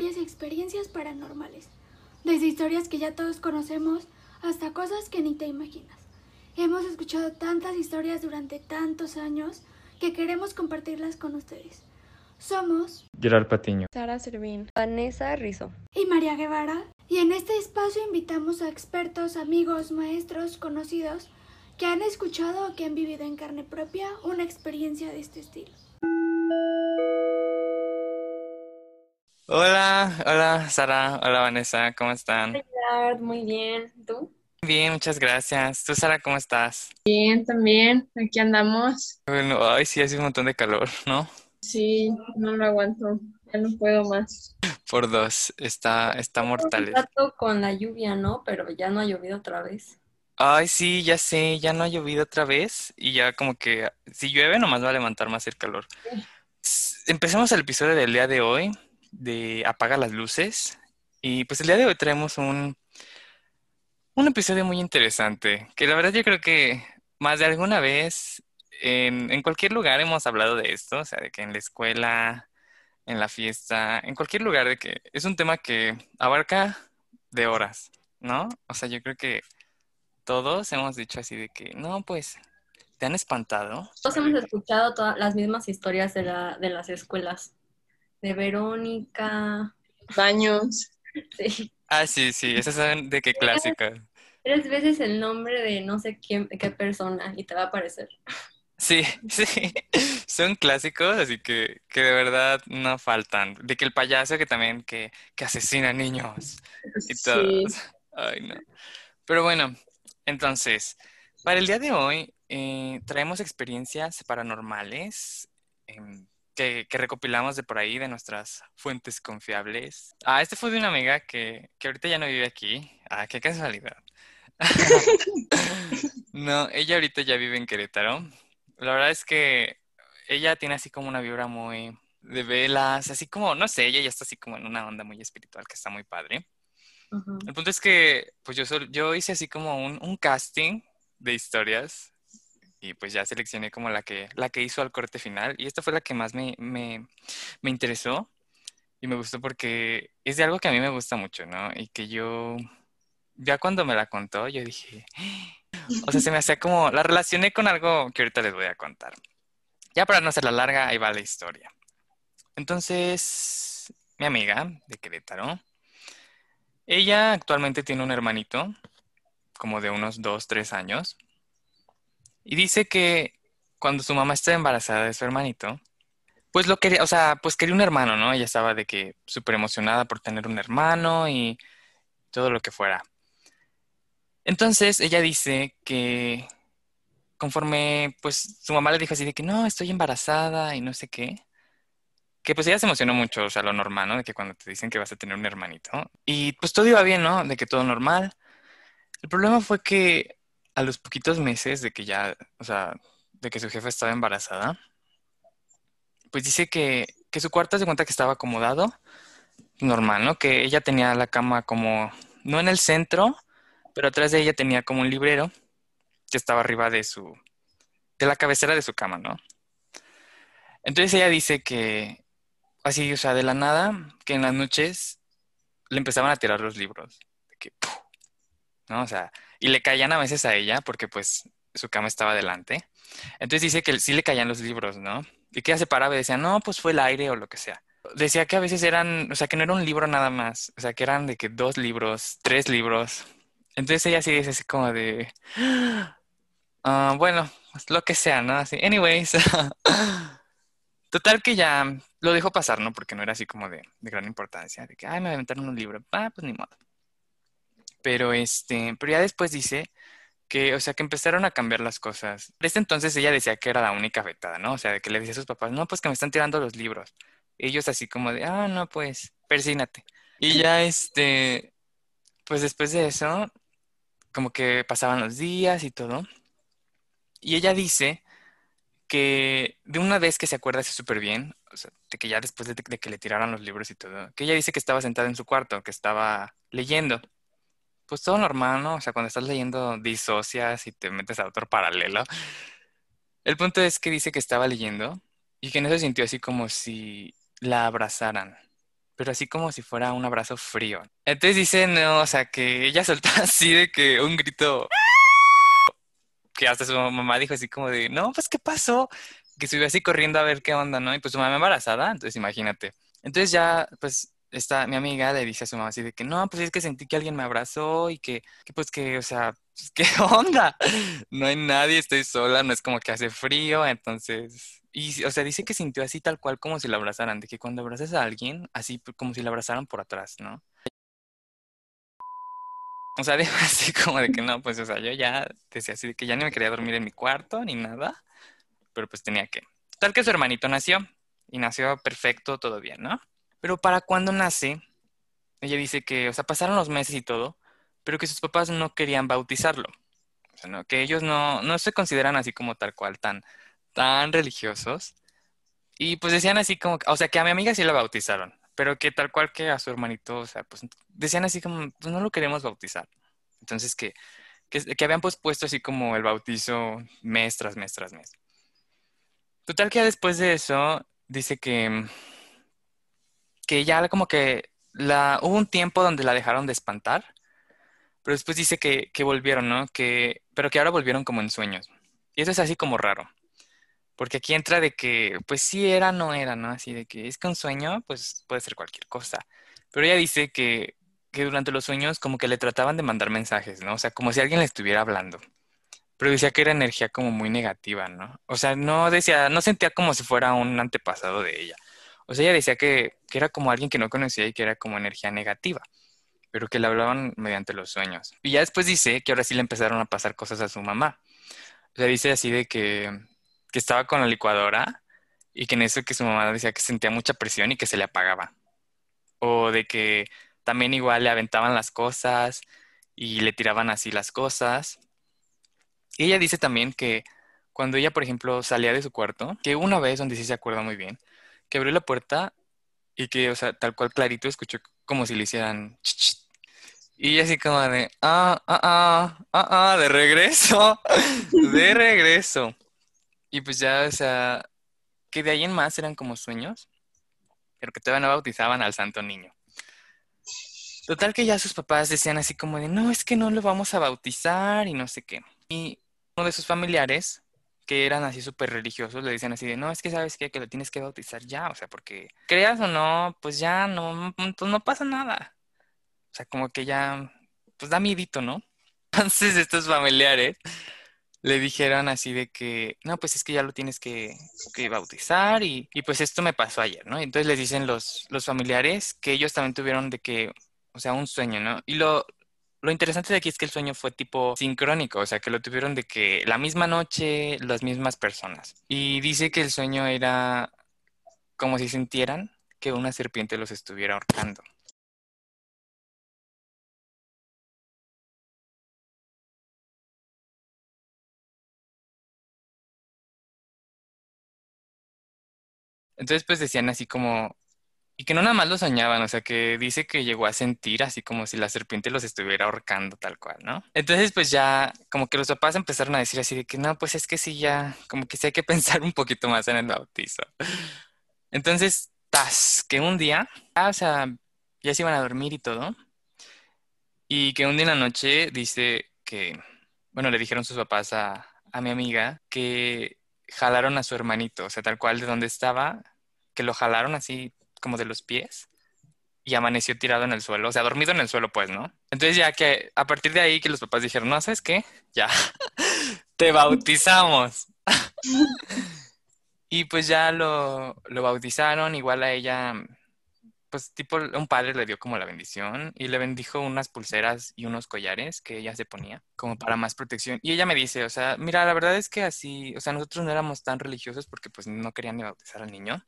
historias y experiencias paranormales. Desde historias que ya todos conocemos hasta cosas que ni te imaginas. Hemos escuchado tantas historias durante tantos años que queremos compartirlas con ustedes. Somos Gerard Patiño, Sara Servín, Vanessa Rizo y María Guevara, y en este espacio invitamos a expertos, amigos, maestros, conocidos que han escuchado o que han vivido en carne propia una experiencia de este estilo. Hola, hola Sara, hola Vanessa, ¿cómo están? Hola, muy bien. ¿Tú? Bien, muchas gracias. ¿Tú, Sara, cómo estás? Bien, también. Aquí andamos. Bueno, ay, sí, hace un montón de calor, ¿no? Sí, no lo aguanto. Ya no puedo más. Por dos, está, está mortal. Un con la lluvia, ¿no? Pero ya no ha llovido otra vez. Ay, sí, ya sé, ya no ha llovido otra vez y ya como que si llueve nomás va a levantar más el calor. Empecemos el episodio del día de hoy de Apaga las luces y pues el día de hoy traemos un, un episodio muy interesante que la verdad yo creo que más de alguna vez en, en cualquier lugar hemos hablado de esto, o sea, de que en la escuela, en la fiesta, en cualquier lugar de que es un tema que abarca de horas, ¿no? O sea, yo creo que todos hemos dicho así de que, no, pues, ¿te han espantado? Todos hemos escuchado todas las mismas historias de, la, de las escuelas. De Verónica. Baños. Sí. Ah, sí, sí, esas son de qué clásica. Tres veces el nombre de no sé quién, qué persona y te va a aparecer. Sí, sí, son clásicos, así que, que de verdad no faltan. De que el payaso que también, que, que asesina niños y todo. Sí. Ay, no. Pero bueno, entonces, para el día de hoy eh, traemos experiencias paranormales em, que, que recopilamos de por ahí, de nuestras fuentes confiables. Ah, este fue de una amiga que, que ahorita ya no vive aquí. Ah, qué casualidad. No, ella ahorita ya vive en Querétaro. La verdad es que ella tiene así como una vibra muy de velas, así como, no sé, ella ya está así como en una onda muy espiritual que está muy padre. Ajá. El punto es que, pues yo, yo hice así como un, un casting de historias y pues ya seleccioné como la que, la que hizo al corte final y esta fue la que más me, me, me interesó y me gustó porque es de algo que a mí me gusta mucho, ¿no? Y que yo, ya cuando me la contó, yo dije, o sea, se me hacía como, la relacioné con algo que ahorita les voy a contar. Ya para no hacerla larga, ahí va la historia. Entonces, mi amiga de Querétaro, ella actualmente tiene un hermanito, como de unos dos, tres años, y dice que cuando su mamá estaba embarazada de su hermanito, pues lo quería, o sea, pues quería un hermano, ¿no? Ella estaba de que súper emocionada por tener un hermano y todo lo que fuera. Entonces, ella dice que conforme, pues su mamá le dijo así de que no, estoy embarazada y no sé qué, que pues ella se emocionó mucho, o sea, lo normal, ¿no? De que cuando te dicen que vas a tener un hermanito. Y pues todo iba bien, ¿no? De que todo normal. El problema fue que a los poquitos meses de que ya, o sea, de que su jefa estaba embarazada, pues dice que, que su cuarto se cuenta que estaba acomodado, normal, ¿no? Que ella tenía la cama como, no en el centro, pero atrás de ella tenía como un librero que estaba arriba de su, de la cabecera de su cama, ¿no? Entonces ella dice que, así, o sea, de la nada, que en las noches le empezaban a tirar los libros. ¿No? O sea, y le caían a veces a ella porque pues su cama estaba delante. Entonces dice que sí le caían los libros, ¿no? Y que ella se paraba y decía, no, pues fue el aire o lo que sea. Decía que a veces eran, o sea, que no era un libro nada más, o sea, que eran de que dos libros, tres libros. Entonces ella sí dice así como de, "Ah, bueno, pues lo que sea, ¿no? Así, anyways. Total que ya lo dejó pasar, ¿no? Porque no era así como de, de gran importancia, de que, ay, me aventaron un libro. Ah, pues ni modo. Pero este, pero ya después dice que, o sea, que empezaron a cambiar las cosas. Desde entonces ella decía que era la única afectada, ¿no? O sea, que le decía a sus papás, no, pues que me están tirando los libros. Ellos así como de, ah, no, pues, persínate. Y ya este, pues después de eso, como que pasaban los días y todo. Y ella dice que de una vez que se acuerda así súper bien, o sea, de que ya después de, de que le tiraran los libros y todo, que ella dice que estaba sentada en su cuarto, que estaba leyendo. Pues todo normal, ¿no? O sea, cuando estás leyendo disocias y te metes a otro paralelo. El punto es que dice que estaba leyendo y que en eso sintió así como si la abrazaran, pero así como si fuera un abrazo frío. Entonces dice, no, o sea, que ella soltó así de que un grito que hasta su mamá dijo así como de, no, pues, ¿qué pasó? Que subió así corriendo a ver qué onda, ¿no? Y pues su mamá embarazada, entonces imagínate. Entonces ya, pues, esta, mi amiga le dice a su mamá así de que, no, pues es que sentí que alguien me abrazó y que, que pues que, o sea, pues, ¿qué onda? No hay nadie, estoy sola, no es como que hace frío, entonces... Y, o sea, dice que sintió así tal cual como si la abrazaran, de que cuando abrazas a alguien, así como si la abrazaran por atrás, ¿no? O sea, dijo así como de que no, pues, o sea, yo ya decía así de que ya no me quería dormir en mi cuarto ni nada, pero pues tenía que. Tal que su hermanito nació y nació perfecto, todo bien, ¿no? Pero para cuando nace, ella dice que, o sea, pasaron los meses y todo, pero que sus papás no querían bautizarlo. O sea, ¿no? que ellos no, no se consideran así como tal cual, tan, tan religiosos. Y pues decían así como, o sea, que a mi amiga sí la bautizaron, pero que tal cual que a su hermanito, o sea, pues decían así como, pues no lo queremos bautizar. Entonces que, que, que habían pospuesto así como el bautizo mes tras mes tras mes. Total que después de eso, dice que, que ya como que la, hubo un tiempo donde la dejaron de espantar, pero después dice que, que volvieron, ¿no? Que, pero que ahora volvieron como en sueños. Y eso es así como raro. Porque aquí entra de que, pues sí era, no era, ¿no? Así de que es que un sueño, pues puede ser cualquier cosa. Pero ella dice que, que durante los sueños como que le trataban de mandar mensajes, ¿no? O sea, como si alguien le estuviera hablando. Pero decía que era energía como muy negativa, ¿no? O sea, no decía, no sentía como si fuera un antepasado de ella. O sea, ella decía que, que era como alguien que no conocía y que era como energía negativa, pero que le hablaban mediante los sueños. Y ya después dice que ahora sí le empezaron a pasar cosas a su mamá. O sea, dice así de que, que estaba con la licuadora y que en eso que su mamá decía que sentía mucha presión y que se le apagaba. O de que también igual le aventaban las cosas y le tiraban así las cosas. Y ella dice también que cuando ella, por ejemplo, salía de su cuarto, que una vez, donde sí se acuerda muy bien, que abrió la puerta y que, o sea, tal cual clarito escuchó como si le hicieran... Y así como de, ah, ah, ah, ah, ah, de regreso, de regreso. Y pues ya, o sea, que de ahí en más eran como sueños, pero que todavía no bautizaban al santo niño. Total que ya sus papás decían así como de, no, es que no lo vamos a bautizar y no sé qué. Y uno de sus familiares, que eran así súper religiosos, le decían así de, no, es que sabes qué, que lo tienes que bautizar ya, o sea, porque creas o no, pues ya no, pues no pasa nada. O sea, como que ya, pues da miedito, ¿no? Entonces estos familiares le dijeron así de que, no, pues es que ya lo tienes que, que bautizar y, y, pues esto me pasó ayer, ¿no? Entonces les dicen los, los familiares que ellos también tuvieron de que, o sea, un sueño, ¿no? Y lo, lo interesante de aquí es que el sueño fue tipo sincrónico, o sea, que lo tuvieron de que la misma noche las mismas personas. Y dice que el sueño era como si sintieran que una serpiente los estuviera ahorcando. Entonces, pues decían así como, y que no nada más lo soñaban, o sea, que dice que llegó a sentir así como si la serpiente los estuviera ahorcando tal cual, ¿no? Entonces, pues ya como que los papás empezaron a decir así de que no, pues es que sí, ya, como que sí hay que pensar un poquito más en el bautizo. Entonces, tas, que un día, ah, o sea, ya se iban a dormir y todo, y que un día en la noche dice que, bueno, le dijeron sus papás a, a mi amiga que jalaron a su hermanito, o sea, tal cual de donde estaba, que lo jalaron así como de los pies y amaneció tirado en el suelo, o sea, dormido en el suelo, pues, ¿no? Entonces ya que a partir de ahí que los papás dijeron, no, ¿sabes qué? Ya, te bautizamos. y pues ya lo, lo bautizaron, igual a ella, pues tipo un padre le dio como la bendición y le bendijo unas pulseras y unos collares que ella se ponía como para más protección. Y ella me dice, o sea, mira, la verdad es que así, o sea, nosotros no éramos tan religiosos porque pues no querían ni bautizar al niño.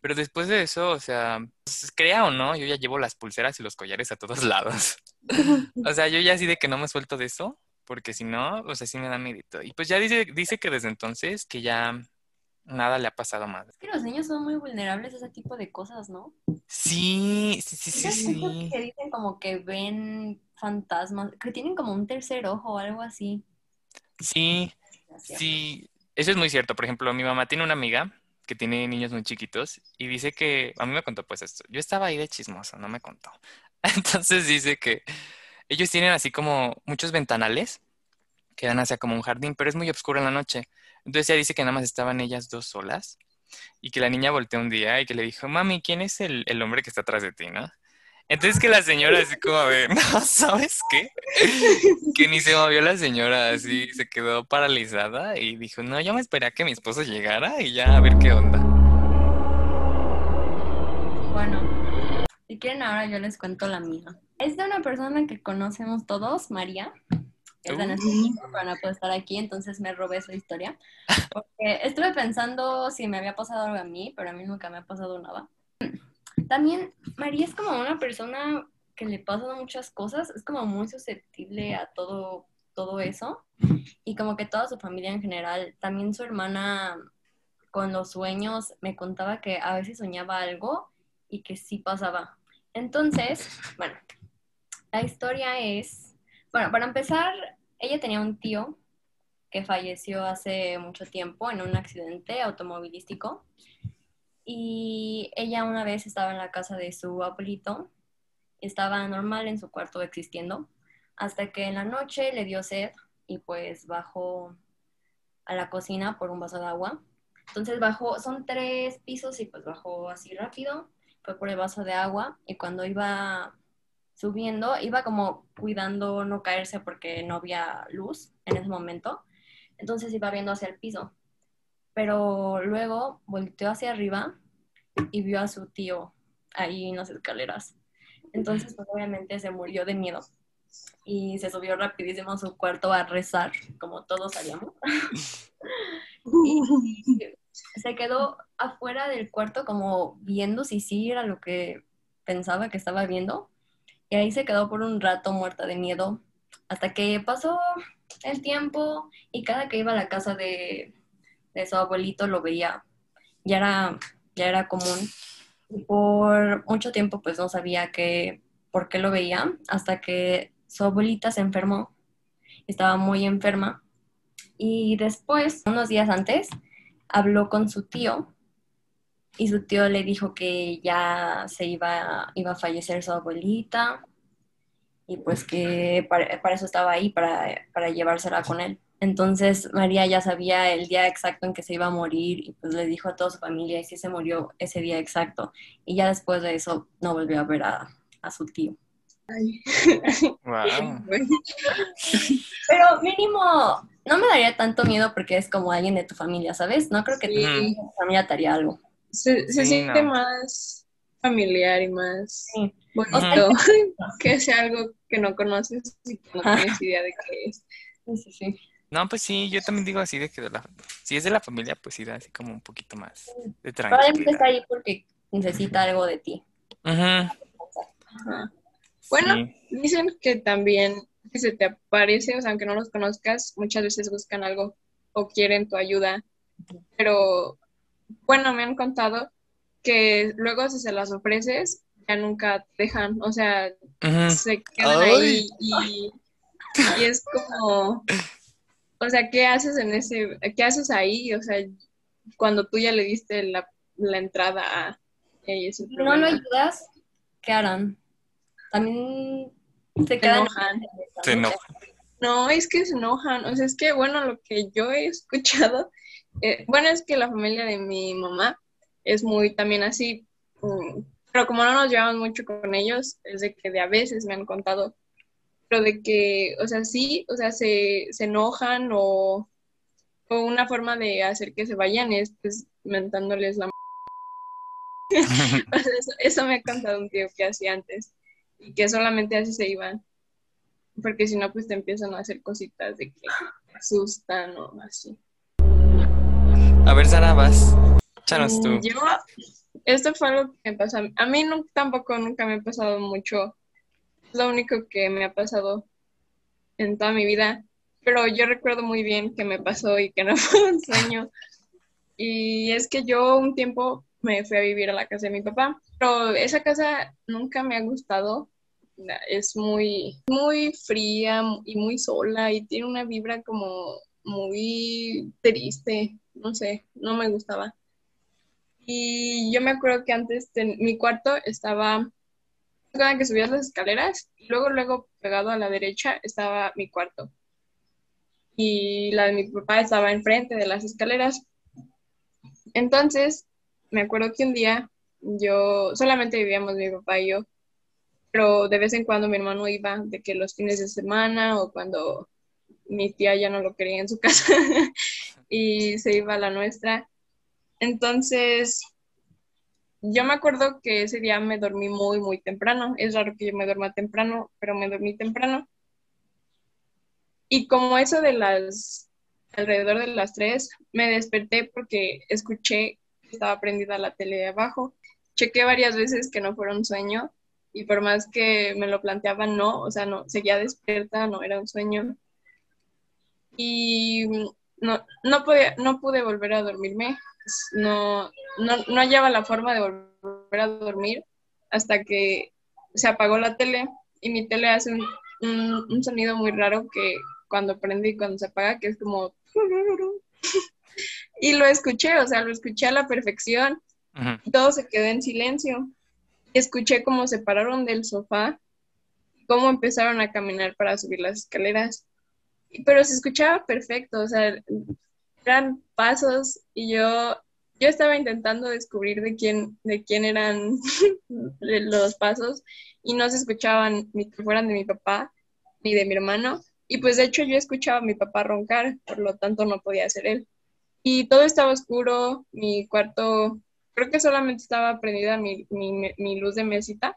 Pero después de eso, o sea, pues, crea o no, yo ya llevo las pulseras y los collares a todos lados. o sea, yo ya así de que no me suelto de eso, porque si no, o sea, sí me da miedo. Y pues ya dice, dice que desde entonces que ya nada le ha pasado más. Es que los niños son muy vulnerables a ese tipo de cosas, ¿no? Sí, sí, sí, sí, sí. Que dicen como que ven fantasmas, que tienen como un tercer ojo o algo así. Sí, sí, eso es muy cierto. Por ejemplo, mi mamá tiene una amiga que tiene niños muy chiquitos y dice que, a mí me contó pues esto, yo estaba ahí de chismoso, no me contó. Entonces dice que ellos tienen así como muchos ventanales que dan hacia como un jardín, pero es muy oscuro en la noche. Entonces ella dice que nada más estaban ellas dos solas y que la niña volteó un día y que le dijo, mami, ¿quién es el, el hombre que está atrás de ti, no? Entonces que la señora así como de, no, ¿sabes qué? Que ni se movió la señora, así se quedó paralizada y dijo, no, yo me esperé a que mi esposo llegara y ya a ver qué onda. Bueno, si quieren ahora yo les cuento la mía. Es de una persona que conocemos todos, María. Es de nuestro Uh. equipo, pero no puede estar aquí, entonces me robé su historia. Porque estuve pensando si me había pasado algo a mí, pero a mí nunca me ha pasado nada. También María es como una persona que le pasan muchas cosas, es como muy susceptible a todo, todo eso. Y como que toda su familia en general, también su hermana con los sueños me contaba que a veces soñaba algo y que sí pasaba. Entonces, bueno, la historia es, bueno, para empezar, ella tenía un tío que falleció hace mucho tiempo en un accidente automovilístico y ella una vez estaba en la casa de su abuelito, estaba normal en su cuarto existiendo, hasta que en la noche le dio sed y pues bajó a la cocina por un vaso de agua. Entonces bajó, son tres pisos y pues bajó así rápido, fue por el vaso de agua y cuando iba subiendo, iba como cuidando no caerse porque no había luz en ese momento, entonces iba viendo hacia el piso. Pero luego volteó hacia arriba y vio a su tío ahí en las escaleras. Entonces, pues obviamente se murió de miedo y se subió rapidísimo a su cuarto a rezar, como todos haríamos. y se quedó afuera del cuarto como viendo si sí era lo que pensaba que estaba viendo. Y ahí se quedó por un rato muerta de miedo, hasta que pasó el tiempo y cada que iba a la casa de, de su abuelito lo veía. Ya era, ya era común. Y por mucho tiempo pues no sabía que, por qué lo veía, hasta que su abuelita se enfermó. Estaba muy enferma. Y después, unos días antes, habló con su tío y su tío le dijo que ya se iba, iba a fallecer su abuelita y pues que para, para eso estaba ahí, para, para, llevársela con él. Entonces María ya sabía el día exacto en que se iba a morir y pues le dijo a toda su familia y sí se murió ese día exacto. Y ya después de eso no volvió a ver a, a su tío. Ay. Wow. Pero mínimo, no me daría tanto miedo porque es como alguien de tu familia, ¿sabes? No creo que Sí. tu familia te haría algo. Se, se Sí, siente no. más familiar y más Sí. bonito que sea algo que no conoces y que no tienes idea de qué es. Sí, sí, sí. No, pues sí, yo también digo así de que de la, si es de la familia, pues sí da así como un poquito más de Probablemente está tranquilidad. ahí porque necesita algo de ti. Ajá. Bueno, sí. dicen que también que se te aparece, o sea, aunque no los conozcas, muchas veces buscan algo o quieren tu ayuda. Pero bueno, me han contado que luego si se las ofreces, ya nunca te dejan, o sea, se quedan Ay. ahí y, y es como, o sea, ¿qué haces en ese, qué haces ahí? O sea, cuando tú ya le diste la, la entrada a ahí es el No lo ayudas, ¿qué harán? También se Se quedan. enojan. Se enoja. No, es que se enojan, o sea, es que, bueno, lo que yo he escuchado, eh, bueno, es que la familia de mi mamá es muy también así, mm, pero como no nos llevamos mucho con ellos, es de que de a veces me han contado, pero de que, o sea, sí, o sea, se, se enojan o, o una forma de hacer que se vayan es pues mentándoles la m- o sea, eso, eso me ha contado un tío que hacía antes y que solamente así se iban porque si no, pues te empiezan a hacer cositas de que te asustan o así. A ver, Sara, vas. Échanos tú. Mm, Yo, esto fue algo que me pasó. a mí. A mí no, tampoco nunca me ha pasado mucho. Lo único que me ha pasado en toda mi vida. Pero yo recuerdo muy bien que me pasó y que no fue un sueño. Y es que yo un tiempo me fui a vivir a la casa de mi papá. Pero esa casa nunca me ha gustado. Es muy, muy fría y muy sola y tiene una vibra como muy triste. No sé, no me gustaba. Y yo me acuerdo que antes ten- mi cuarto estaba, que subías las escaleras, y luego, luego pegado a la derecha estaba mi cuarto. Y la de mi papá estaba enfrente de las escaleras. Entonces, me acuerdo que un día yo, solamente vivíamos mi papá y yo, pero de vez en cuando mi hermano iba, de que los fines de semana o cuando mi tía ya no lo quería en su casa y se iba a la nuestra. Entonces, yo me acuerdo que ese día me dormí muy, muy temprano. Es raro que yo me duerma temprano, pero me dormí temprano. Y como eso de las, alrededor de las tres, me desperté porque escuché que estaba prendida la tele de abajo. Chequé varias veces que no fuera un sueño y por más que me lo planteaba, no, o sea, no, seguía despierta, no era un sueño. Y no, no, podía, no pude volver a dormirme, no, no, no hallaba la forma de volver a dormir hasta que se apagó la tele y mi tele hace un, un, un sonido muy raro que cuando prende y cuando se apaga, que es como... Y lo escuché, o sea, lo escuché a la perfección todo se quedó en silencio. Escuché cómo se pararon del sofá, cómo empezaron a caminar para subir las escaleras. Pero se escuchaba perfecto, o sea, eran pasos y yo, yo estaba intentando descubrir de quién, de quién eran los pasos y no se escuchaban ni que fueran de mi papá ni de mi hermano. Y pues de hecho yo escuchaba a mi papá roncar, por lo tanto no podía ser él. Y todo estaba oscuro, mi cuarto, creo que solamente estaba prendida mi, mi, mi luz de mesita,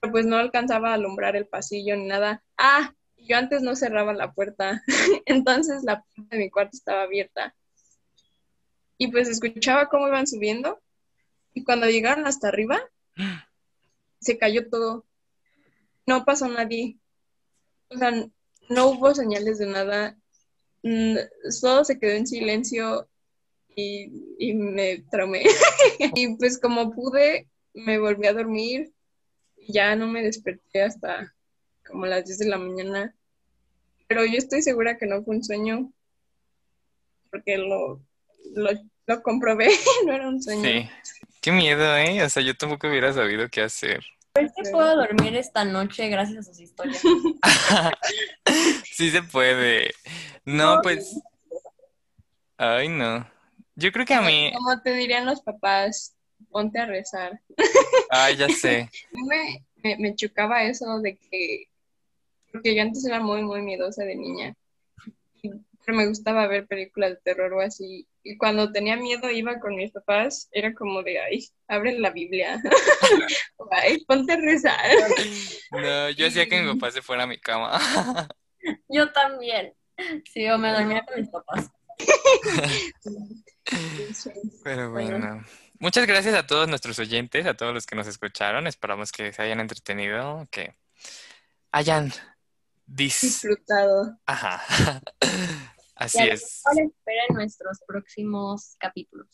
pero pues no alcanzaba a alumbrar el pasillo ni nada. Ah, yo antes no cerraba la puerta, entonces la puerta de mi cuarto estaba abierta. Y pues escuchaba cómo iban subiendo y cuando llegaron hasta arriba, se cayó todo. No pasó nadie. O sea, no hubo señales de nada. Mm, Todo se quedó en silencio y, y me traumé. y pues como pude, me volví a dormir. Ya no me desperté hasta como las 10 de la mañana. Pero yo estoy segura que no fue un sueño. Porque lo, lo, lo comprobé, no era un sueño. Sí. Qué miedo, ¿eh? O sea, yo tampoco hubiera sabido qué hacer. Sí puedo dormir esta noche gracias a sus historias. Sí se puede. No, pues. Ay, no. Yo creo que a mí. Como te dirían los papás, ponte a rezar. Ay, ya sé. A mí me, me, me chocaba eso de que, porque yo antes era muy, muy miedosa de niña, y- pero me gustaba ver películas de terror o así, y cuando tenía miedo iba con mis papás, era como de, ay, abre la Biblia, o, ay, ponte a rezar. No, yo hacía que mi papá se fuera a mi cama. Yo también. Sí, o me dormía con mis papás. Pero bueno. Muchas gracias a todos nuestros oyentes, a todos los que nos escucharon. Esperamos que se hayan entretenido, que hayan dis... Disfrutado. Ajá. Así es. Ahora esperen nuestros próximos capítulos.